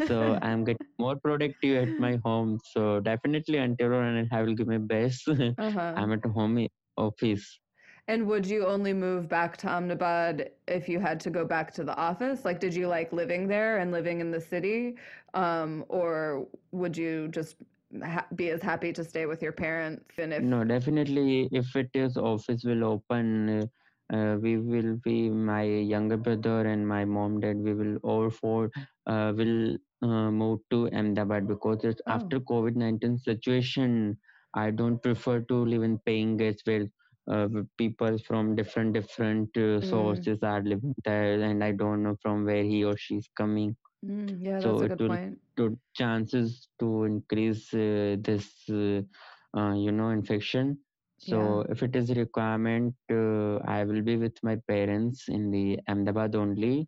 so i'm getting more productive at my home so definitely until and i will give my best uh-huh. i'm at home office And would you only move back to Ahmedabad if you had to go back to the office? Like, did you like living there and living in the city? Um, or would you just ha- be as happy to stay with your parents? And if, no definitely if it is office will open uh, we will be my younger brother and my mom dad we will all four uh, will uh, move to ahmedabad because it's oh, after covid-19 situation i don't prefer to live in paying guest where uh, people from different different uh, mm, sources are living there and i don't know from where he or she is coming. Mm, yeah, so that's a it good will point. to chances to increase uh, this uh, uh, you know infection. Yeah. so if it is a requirement uh, i will be with my parents in the ahmedabad only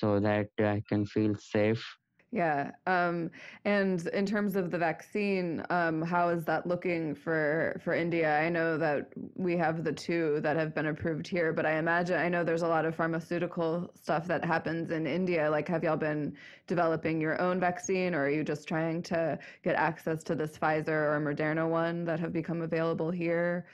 so that i can feel safe Yeah. Um, and in terms of the vaccine, um, how is that looking for for India? I know that we have the two that have been approved here, but I imagine I know there's a lot of pharmaceutical stuff that happens in India. Like, have y'all been developing your own vaccine, or are you just trying to get access to this Pfizer or Moderna one that have become available here?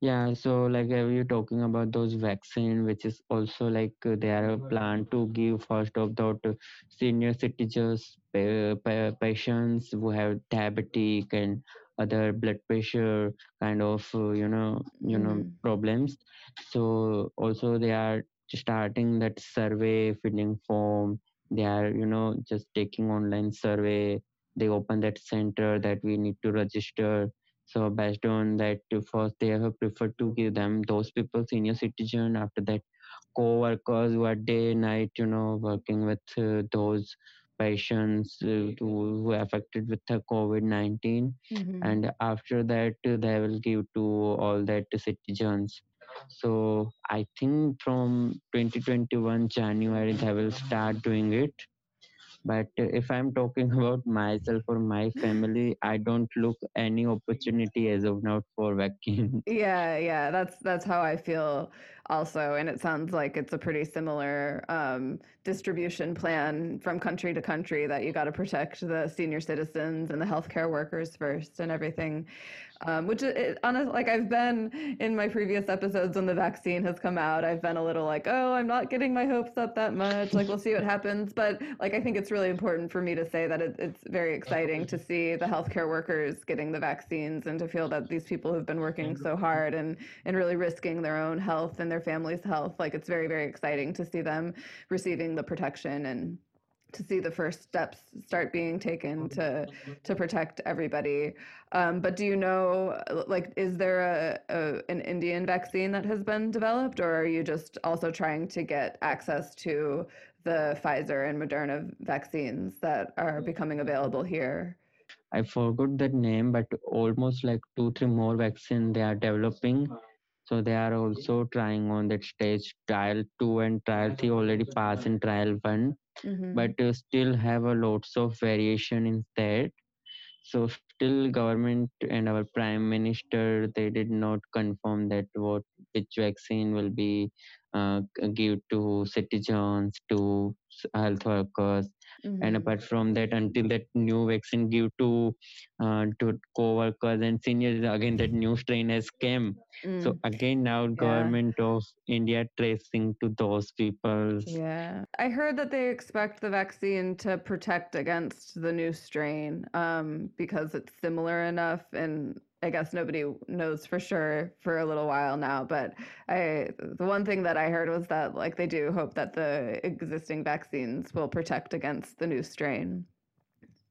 Yeah, so like are you talking about those vaccine, which is also like uh, they are a plan to give first of the to senior citizens, pa- pa- patients who have diabetic and other blood pressure kind of uh, you know you know Mm-hmm. problems. So also they are starting that survey filling form. They are you know just taking online survey. They open that center that we need to register so based on that, first they have preferred to give them those people senior citizen. After that, co-workers who are day night, you know, working with uh, those patients uh, who, are affected with the COVID nineteen. Mm-hmm. And after that, they will give to all that citizens. So I think from 2021 January they will start doing it but if i'm talking about myself or my family i don't look any opportunity as of now for vaccine. Yeah, yeah, that's that's how I feel also, and it sounds like it's a pretty similar um, distribution plan from country to country that you got to protect the senior citizens and the healthcare workers first and everything. Um, which it, it honest, like I've been in my previous episodes when the vaccine has come out, I've been a little like, oh, I'm not getting my hopes up that much. Like we'll see what happens, but like I think it's really important for me to say that it, it's very exciting to see the healthcare workers getting the vaccines and to feel that these people who've been working so hard and and really risking their own health and their family's health, like it's very very exciting to see them receiving the protection and to see the first steps start being taken to to protect everybody. Um, but do you know, like, is there a, a an Indian vaccine that has been developed, or are you just also trying to get access to the Pfizer and Moderna vaccines that are becoming available here. I forgot that name, but almost like two, three more vaccine they are developing. So they are also trying on that stage. Trial two and trial three already passed in trial one, Mhm. but uh, still have a lots of variation in that. So still government and our prime minister they did not confirm that what which vaccine will be uh, give to citizens to health workers and Mhm. apart from that until that new vaccine give to uh, to co-workers and seniors again that new strain has came so Mm. again now government of india tracing to those people Yeah. I heard that they expect the vaccine to protect against the new strain um, because it's similar enough. And I guess nobody knows for sure for a little while now. But I, the one thing that I heard was that like they do hope that the existing vaccines will protect against the new strain.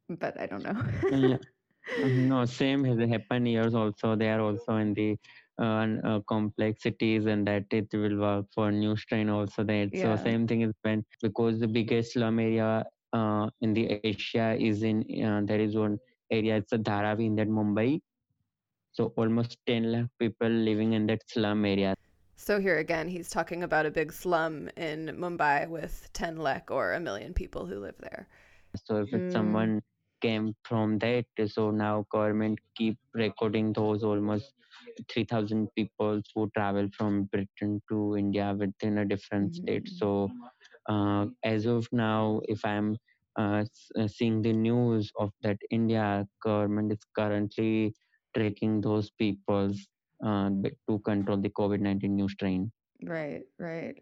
But I don't know. yeah no same has happened years also they are also in the uh, uh, complexities and that it will work for new strain also that so same thing is when because the biggest slum area uh, in the asia is in uh, there is one area it's a dharavi in that mumbai so almost 10 lakh people living in that slum area So here again, he's talking about a big slum in Mumbai with 10 lakh or a million people who live there. so if Mm. someone came from that so now government keep recording those almost 3000 people who travel from britain to india within a different state Mhm. so uh, as of now if i'm uh, uh, seeing the news of that india government is currently tracking those people uh, to control the covid-19 new strain Right, right.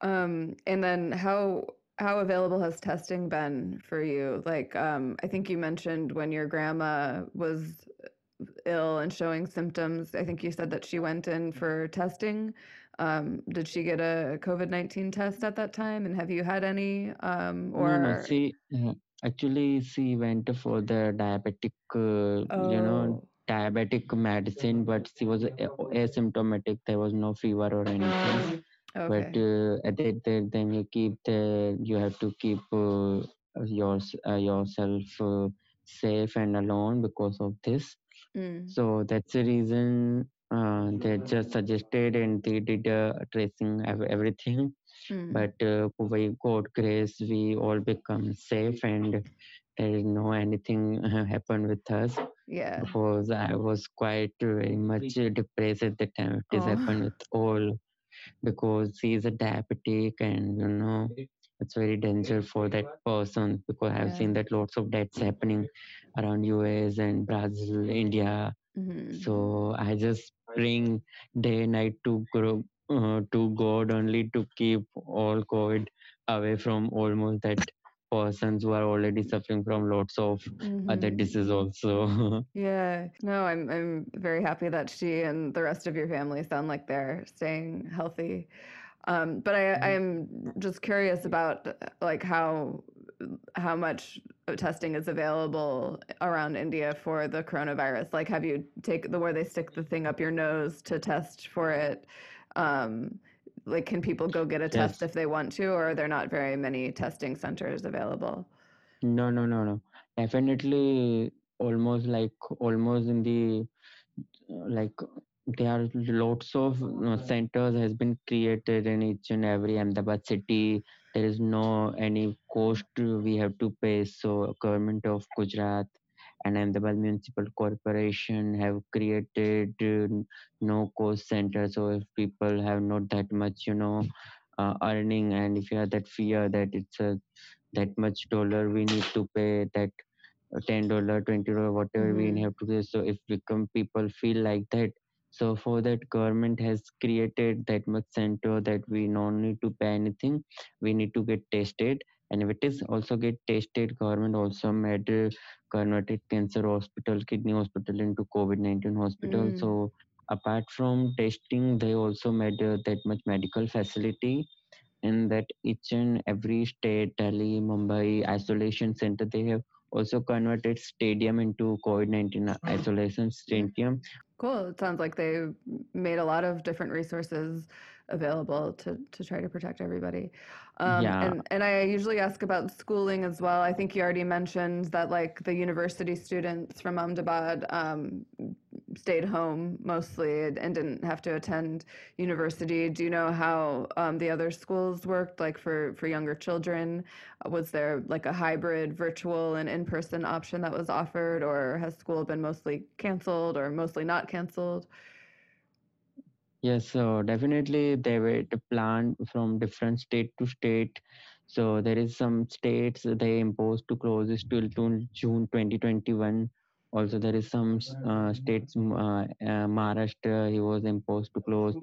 Um, and then how how available has testing been for you? Like, um, I think you mentioned when your grandma was ill and showing symptoms. I think you said that she went in for testing. Um, did she get a COVID nineteen test at that time? And have you had any? Um, no no or see uh, actually she went for the diabetic uh, you know oh, diabetic medicine, but she was asymptomatic. There was no fever or anything. But okay. uh, at that time, then you keep the you have to keep uh, yours uh, yourself uh, safe and alone because of this. Mm, So that's the reason uh, they just suggested and they did uh, tracing ev- everything. mm, But uh, by God grace, we all become safe and there is no anything happened with us yeah. because I was quite very much depressed at the time. It Oh. happened with all because he is a diabetic and you know it's very dangerous for that person because I've Yeah. seen that lots of deaths happening around US and Brazil, India. Mhm. So I just praying day and night to grow uh, to God only to keep all COVID away from almost that persons who are already suffering from lots of other Mhm. diseases also. Yeah, no, I'm I'm very happy that she and the rest of your family sound like they're staying healthy. Um, but I I'm just curious about like how how much testing is available around India for the coronavirus. Like, have you take the where they stick the thing up your nose to test for it? Um, like, can people go get a test Yes. if they want to, or are there not very many testing centers available? No, no, no, no. Definitely, almost like almost in the like there are lots of uh, centers has been created in each and every Ahmedabad city. There is no any cost we have to pay. So government of Gujarat and Ahmedabad Municipal Corporation have created uh, no cost center. So if people have not that much, you know, uh, earning, and if you have that fear that it's a that much dollar we need to pay that uh, ten dollar twenty dollar whatever we Mhm. have to pay so if become people feel like that so for that government has created that much center that we don't need to pay anything we need to get tested and if it is also get tested government also made uh, converted cancer hospital kidney hospital into covid-19 hospital Mm. so apart from testing they also made uh, that much medical facility in that each and every state delhi mumbai isolation center they have also converted stadium into COVID nineteen isolation stadium. Cool. It sounds like they made a lot of different resources available to to try to protect everybody. Um, Yeah, and and I usually ask about schooling as well. I think you already mentioned that like the university students from Ahmedabad um, stayed home mostly and, didn't have to attend university. Do you know how um, the other schools worked, like for for younger children? Was there like a hybrid virtual and in-person option that was offered, or has school been mostly canceled or mostly not canceled? yes. So definitely they were the plan from different state to state. So there is some states they imposed to close till June 2021. Also, there is some uh, states, uh, uh, Maharashtra, he was imposed to close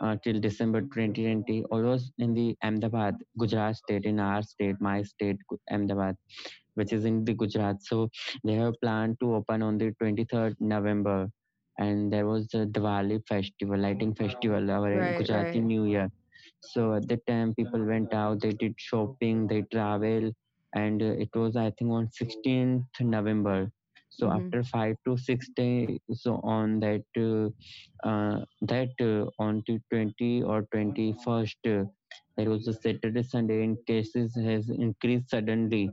uh, till December 2020. Always in the Ahmedabad, Gujarat state, in our state, my state, Ahmedabad. which is in the Gujarat. So they have planned to open on the 23rd November, and there was the Diwali festival, lighting festival, our Right, Gujarati right. New Year. So at that time, people went out, they did shopping, they travel, and uh, it was I think on 16th November. So hmm after five to six days, so on that uh, uh, that uh, on to 20 or 21st, uh, there was a Saturday Sunday in cases has increased suddenly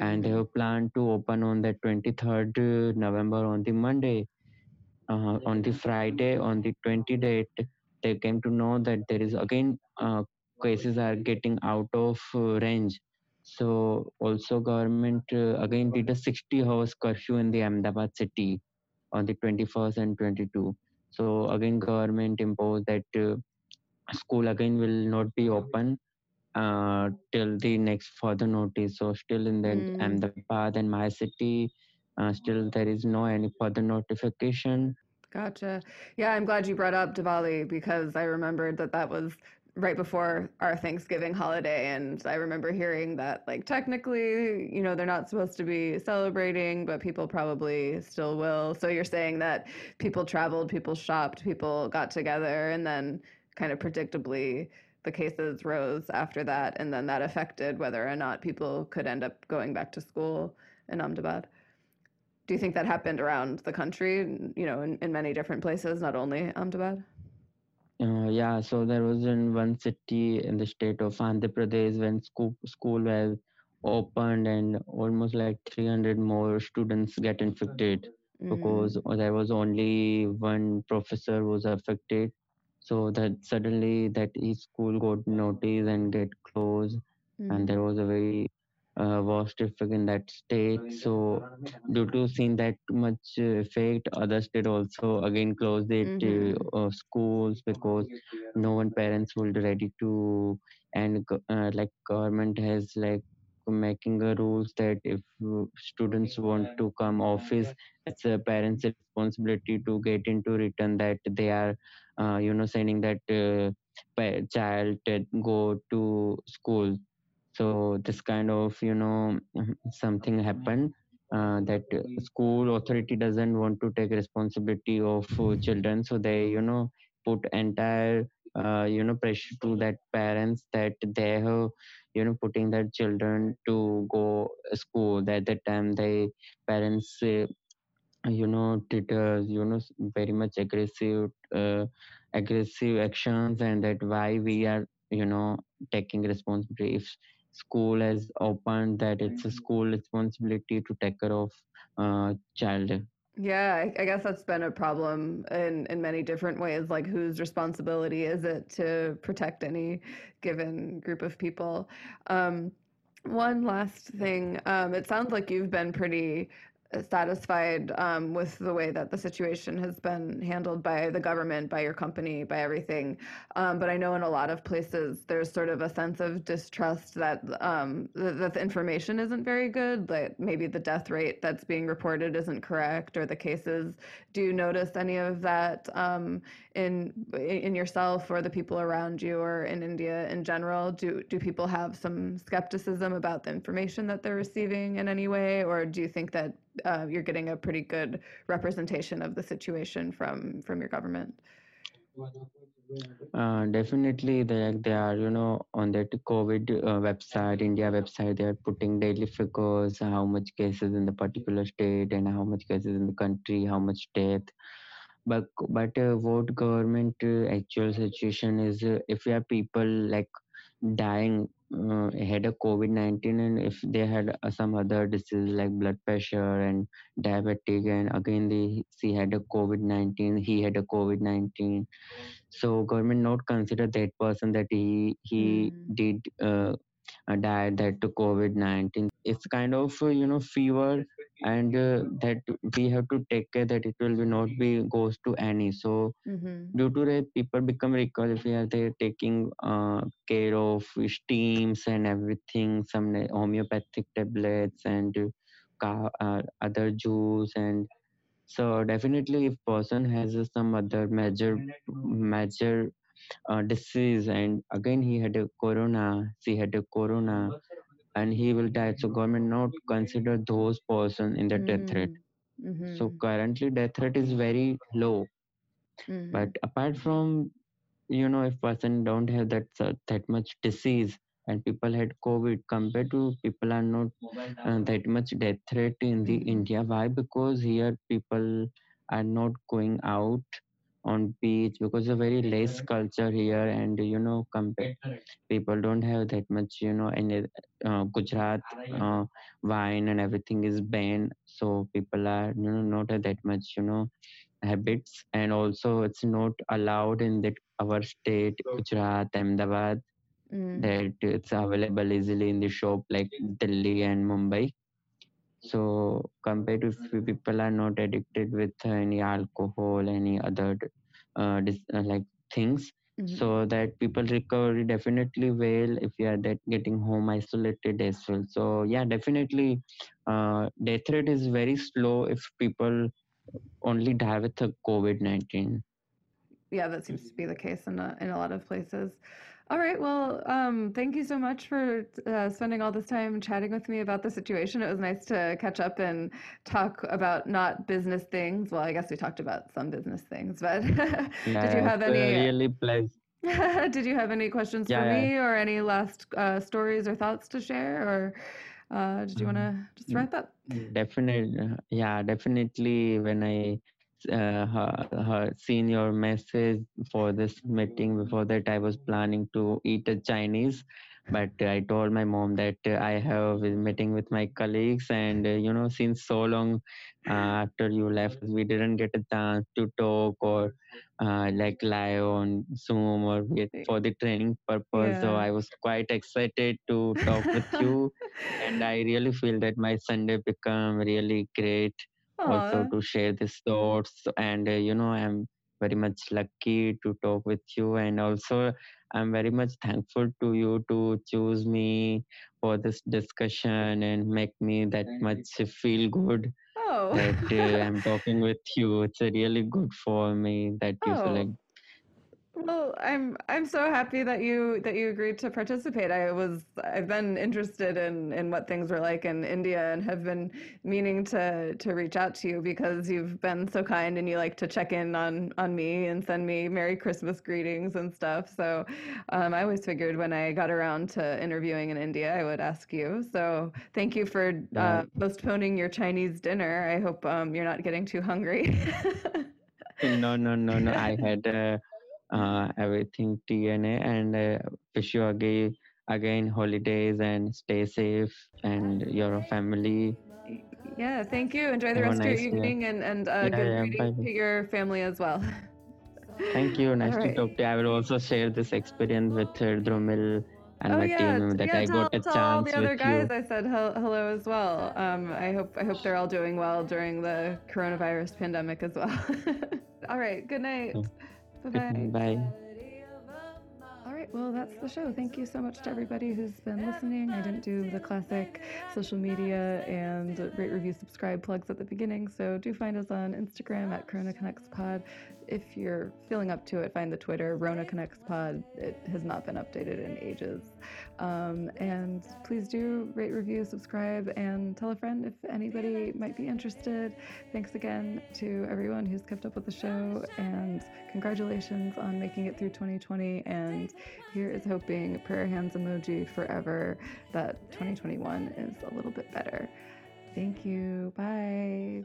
and they hmm have planned to open on the 23rd uh, November on the Monday. Uh, on the Friday, on the 20 date, they came to know that there is again uh, cases are getting out of uh, range. So also government uh, again did a 60 hours curfew in the Ahmedabad city on the 21st and 22. So again government imposed that uh, school again will not be open uh, till the next further notice. So still in the Mm, Ahmedabad and my city, uh, still there is no any further notification. gotcha. Yeah, I'm glad you brought up Diwali because I remembered that that was right before our Thanksgiving holiday. And I remember hearing that, like, technically, you know, they're not supposed to be celebrating, but people probably still will. So you're saying that people traveled, people shopped, people got together, and then kind of predictably the cases rose after that. And then that affected whether or not people could end up going back to school in Ahmedabad. Do you think that happened around the country, you know, in, in many different places, not only Ahmedabad? Uh, yeah, so there was in one city in the state of Andhra Pradesh when school school was opened and almost like 300 more students get infected Mm, because there was only one professor was affected. So that suddenly that his school got notice and get closed and mm, there was a very uh, vast effect in that state. So, due to seeing that much effect, other state also again closed it uh, mm-hmm, uh, schools because no one parents will ready to and uh, like government has like making a rules that if uh, students want to come office it's a parents responsibility to get into return that they are uh, you know sending that uh, child to go to school so this kind of you know something happened uh, that uh, school authority doesn't want to take responsibility of uh, children. So they you know put entire uh, you know pressure to that parents that they have you know putting their children to go school. At that time they parents uh, you know did uh, you know very much aggressive uh, aggressive actions and that why we are you know taking responsibility. If school has opened that it's a school responsibility to take care of uh, child Yeah, I, I guess that's been a problem in, in many different ways. Like, whose responsibility is it to protect any given group of people? Um, one last thing. Um, it sounds like you've been pretty satisfied um, with the way that the situation has been handled by the government, by your company, by everything. Um, but I know in a lot of places there's sort of a sense of distrust that um, th- that the information isn't very good. That maybe the death rate that's being reported isn't correct, or the cases. Do you notice any of that um, in in yourself or the people around you, or in India in general? Do do people have some skepticism about the information that they're receiving in any way, or do you think that uh, you're getting a pretty good representation of the situation from from your government? Uh, definitely, they they are you know on that COVID uh, website, India website, they are putting daily figures, how much cases in the particular state and how much cases in the country, how much death. But but uh, what government uh, actual situation is uh, if we have people like dying uh, had a COVID nineteen and if they had uh, some other disease like blood pressure and diabetic and again they she had a COVID nineteen, he had a COVID nineteen so government not consider that person that he he Mm. did uh, died that to covid-19 it's kind of uh, you know fever and uh, that we have to take care that it will be not be goes to any so Mm-hmm. due to that people become if we are they taking uh, care of steams and everything some homeopathic tablets and uh, uh, other juice and so definitely if person has uh, some other major major uh, disease and again he had a corona she had a corona and he will die so government not consider those person in the death rate Mm-hmm. so currently death rate is very low mm-hmm. but apart from you know if person don't have that uh, that much disease and people had covid compared to people are not uh, that much death rate in the Mhm. india why because here people are not going out on beach because of very less culture here and you know compare people don't have that much you know in uh, gujarat uh, wine and everything is banned. So people are you know not have that much you know habits. And also it's not allowed in that our state gujarat ahmedabad Mm. that it's available easily in the shop like delhi and mumbai. So compared to if people are not addicted with any alcohol any other uh, dis- uh, like things Mhm. so that people recover definitely well if you are that getting home isolated as well so yeah definitely uh, death rate is very slow if people only die with the covid-19 yeah, that seems to be the case in a, in a lot of places. All right. Well, um, thank you so much for uh, spending all this time chatting with me about the situation. It was nice to catch up and talk about not business things. Well, I guess we talked about some business things, but did you have any? really pleasure did you have any questions yeah for yeah me or any last uh, stories or thoughts to share, or uh, did you want to just Mm, wrap up? Definitely, yeah, definitely. When I uh, ha- ha- seen your message for this meeting, before that I was planning to eat a Chinese, but I told my mom that uh, I have a meeting with my colleagues, and uh, you know, since so long uh, after you left, we didn't get a chance to talk or uh, like live on Zoom or for the training purpose. So I was quite excited to talk with you. And I really feel that my Sunday become really great also to share these thoughts and uh, you know I'm very much lucky to talk with you and also I'm very much thankful to you to choose me for this discussion and make me that much feel good Oh. that uh, I'm talking with you. It's really good for me that you feel like Oh. Well, I'm I'm so happy that you that you agreed to participate. I was I've been interested in in what things were like in India and have been meaning to to reach out to you because you've been so kind and you like to check in on on me and send me Merry Christmas greetings and stuff. So um, I always figured when I got around to interviewing in India, I would ask you. So thank you for uh, postponing your Chinese dinner. I hope um, you're not getting too hungry. no no no no I had uh, uh, everything TNA and uh, wish you again again holidays and stay safe and your family. Yeah, thank you. Enjoy the Have rest of your nice evening and, and uh, Yeah, good yeah, greetings bye to your family as well. Thank you. All Nice to right. talk to you. I will also share this experience with uh, Drumil and Oh my yeah, team that yeah. I Tell got a tell all the other with guys you. I said hello as well. Um, I hope I hope they're all doing well during the coronavirus pandemic as well. all right. Good night. So, Mm-hmm, bye. Bye. All right, well, that's the show. Thank you so much to everybody who's been listening. I didn't do the classic social media and rate, review, subscribe plugs at the beginning, so do find us on Instagram at Corona Connects Pod. If you're feeling up to it, find the Twitter Rona Connects Pod. It has not been updated in ages. Um, and please do rate, review, subscribe, and tell a friend if anybody might be interested. Thanks again to everyone who's kept up with the show, and congratulations on making it through 2020. And here is hoping, prayer hands emoji forever, that 2021 is a little bit better. Thank you. Bye.